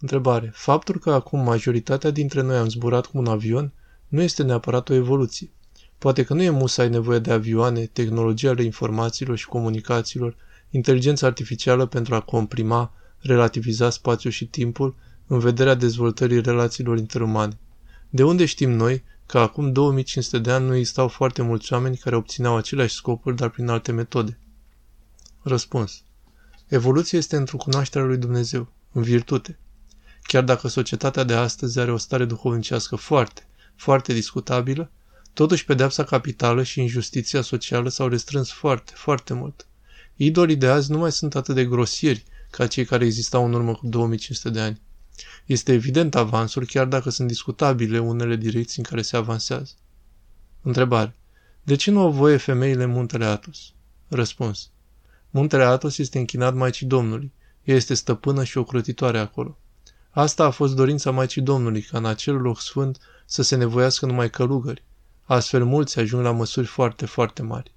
Întrebare. Faptul că acum majoritatea dintre noi am zburat cu un avion nu este neapărat o evoluție. Poate că nu e musai nevoie de avioane, tehnologia ale informațiilor și comunicațiilor, inteligența artificială pentru a comprima, relativiza spațiul și timpul în vederea dezvoltării relațiilor interumane. De unde știm noi că acum 2500 de ani nu existau foarte mulți oameni care obțineau aceleași scopuri, dar prin alte metode? Răspuns. Evoluția este într-o cunoașterea lui Dumnezeu, în virtute. Chiar dacă societatea de astăzi are o stare duhovnicească foarte, foarte discutabilă, totuși pedeapsa capitală și injustiția socială s-au restrâns foarte, foarte mult. Idolii de azi nu mai sunt atât de grosieri ca cei care existau în urmă cu 2500 de ani. Este evident avansul, chiar dacă sunt discutabile unele direcții în care se avansează. Întrebare. De ce nu au voie femeile în muntele Atos? Răspuns. Muntele Atos este închinat Maicii Domnului. Ea este stăpână și ocrotitoare acolo. Asta a fost dorința Maicii Domnului, ca în acel loc sfânt să se nevoiască numai călugări. Astfel mulți ajung la măsuri foarte, foarte mari.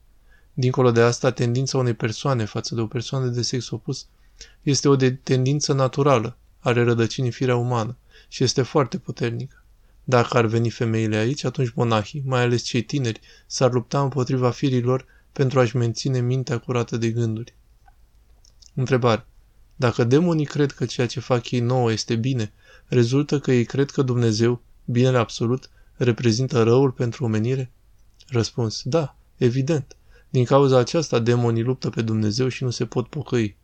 Dincolo de asta, tendința unei persoane față de o persoană de sex opus este o de tendință naturală, are rădăcini în firea umană și este foarte puternică. Dacă ar veni femeile aici, atunci monahii, mai ales cei tineri, s-ar lupta împotriva firilor pentru a-și menține mintea curată de gânduri. Întrebare. Dacă demonii cred că ceea ce fac ei nouă este bine, rezultă că ei cred că Dumnezeu, binele absolut, reprezintă răul pentru omenire? Răspuns. Da, evident. Din cauza aceasta, demonii luptă pe Dumnezeu și nu se pot pocăi.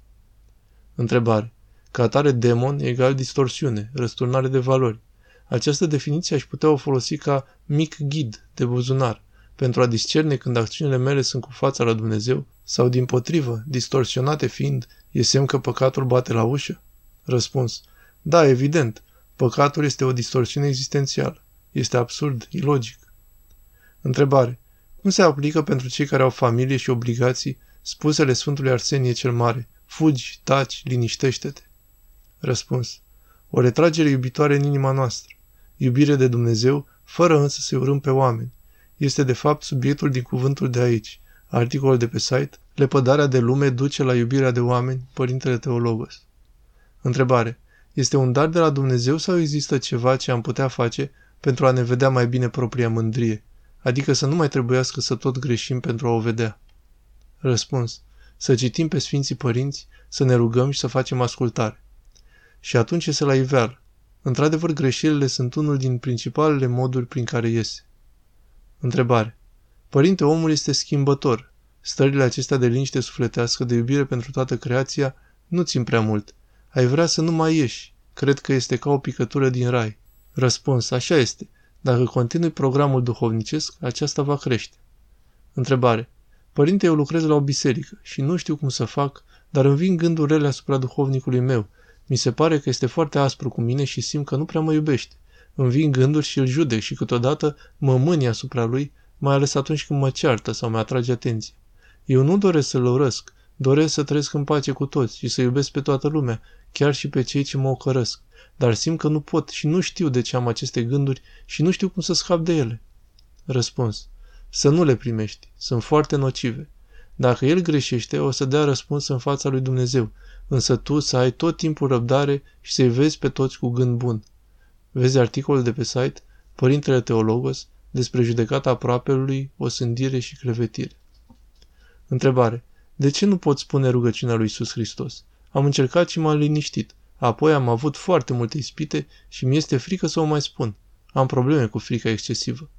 Întrebare. Ca atare, demon egal distorsiune, răsturnare de valori. Această definiție aș putea o folosi ca mic ghid de buzunar, pentru a discerne când acțiunile mele sunt cu fața la Dumnezeu sau, din potrivă, distorsionate fiind, e semn că păcatul bate la ușă? Răspuns. Da, evident. Păcatul este o distorsiune existențială. Este absurd, ilogic. Întrebare. Cum se aplică pentru cei care au familie și obligații spusele Sfântului Arsenie cel Mare? Fugi, taci, liniștește-te. Răspuns. O retragere iubitoare în inima noastră. Iubire de Dumnezeu, fără însă să urâm pe oameni. Este de fapt subiectul din cuvântul de aici. Articolul de pe site. Lepădarea de lume duce la iubirea de oameni, Părintele Teologos. Întrebare. Este un dar de la Dumnezeu sau există ceva ce am putea face pentru a ne vedea mai bine propria mândrie? Adică să nu mai trebuiască să tot greșim pentru a o vedea. Răspuns. Să citim pe Sfinții Părinți, să ne rugăm și să facem ascultare. Și atunci iese la iveală. Într-adevăr, greșelile sunt unul din principalele moduri prin care iese. Întrebare. Părinte, omul este schimbător. Stările acestea de liniște sufletească, de iubire pentru toată creația, nu țin prea mult. Ai vrea să nu mai ieși. Cred că este ca o picătură din rai. Răspuns. Așa este. Dacă continui programul duhovnicesc, aceasta va crește. Întrebare. Părinte, eu lucrez la o biserică și nu știu cum să fac, dar îmi vin gânduri rele asupra duhovnicului meu. Mi se pare că este foarte aspru cu mine și simt că nu prea mă iubește. Îmi vin gânduri și îl judec și câteodată mă mâni asupra lui, mai ales atunci când mă ceartă sau mi-atrage atenție. Eu nu doresc să-l urăsc, doresc să trăiesc în pace cu toți și să iubesc pe toată lumea, chiar și pe cei ce mă ocărăsc, dar simt că nu pot și nu știu de ce am aceste gânduri și nu știu cum să scap de ele. Răspuns. Să nu le primești, sunt foarte nocive. Dacă el greșește, o să dea răspuns în fața lui Dumnezeu, însă tu să ai tot timpul răbdare și să-i vezi pe toți cu gând bun. Vezi articolul de pe site Părintele Teologos despre judecata aproapelui, o sândire și clevetire. Întrebare. De ce nu pot spune rugăciunea lui Iisus Hristos? Am încercat și m-am liniștit. Apoi am avut foarte multe ispite și mi este frică să o mai spun. Am probleme cu frica excesivă.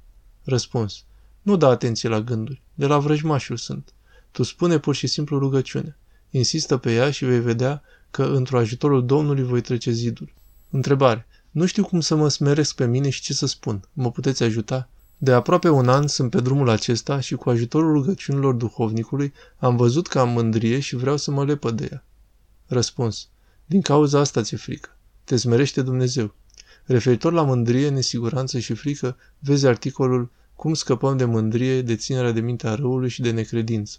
Răspuns. Nu da atenție la gânduri. De la vrăjmașul sunt. Tu spune pur și simplu rugăciune. Insistă pe ea și vei vedea că într-o ajutorul Domnului voi trece zidul. Întrebare. Nu știu cum să mă smeresc pe mine și ce să spun. Mă puteți ajuta? De aproape un an sunt pe drumul acesta și cu ajutorul rugăciunilor duhovnicului am văzut că am mândrie și vreau să mă lepă de ea. Răspuns. Din cauza asta ți-e frică. Te smerește Dumnezeu. Referitor la mândrie, nesiguranță și frică, vezi articolul Cum scăpăm de mândrie, de ținerea de mintea răului și de necredință.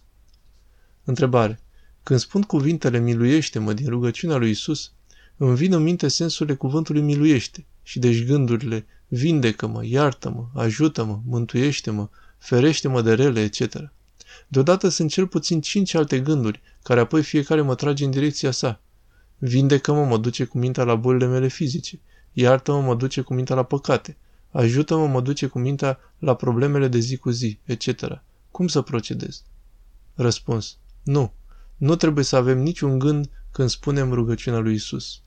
Întrebare. Când spun cuvintele miluiește-mă din rugăciunea lui Isus, îmi vin în minte sensurile cuvântului miluiește și deci gândurile vindecă-mă, iartă-mă, ajută-mă, mântuiește-mă, ferește-mă de rele, etc. Deodată sunt cel puțin cinci alte gânduri, care apoi fiecare mă trage în direcția sa. Vindecă-mă mă duce cu mintea la bolile mele fizice. Iartă-mă mă duce cu mintea la păcate. Ajută-mă mă duce cu mintea la problemele de zi cu zi, etc. Cum să procedez? Răspuns. Nu. Nu trebuie să avem niciun gând când spunem rugăciunea lui Isus.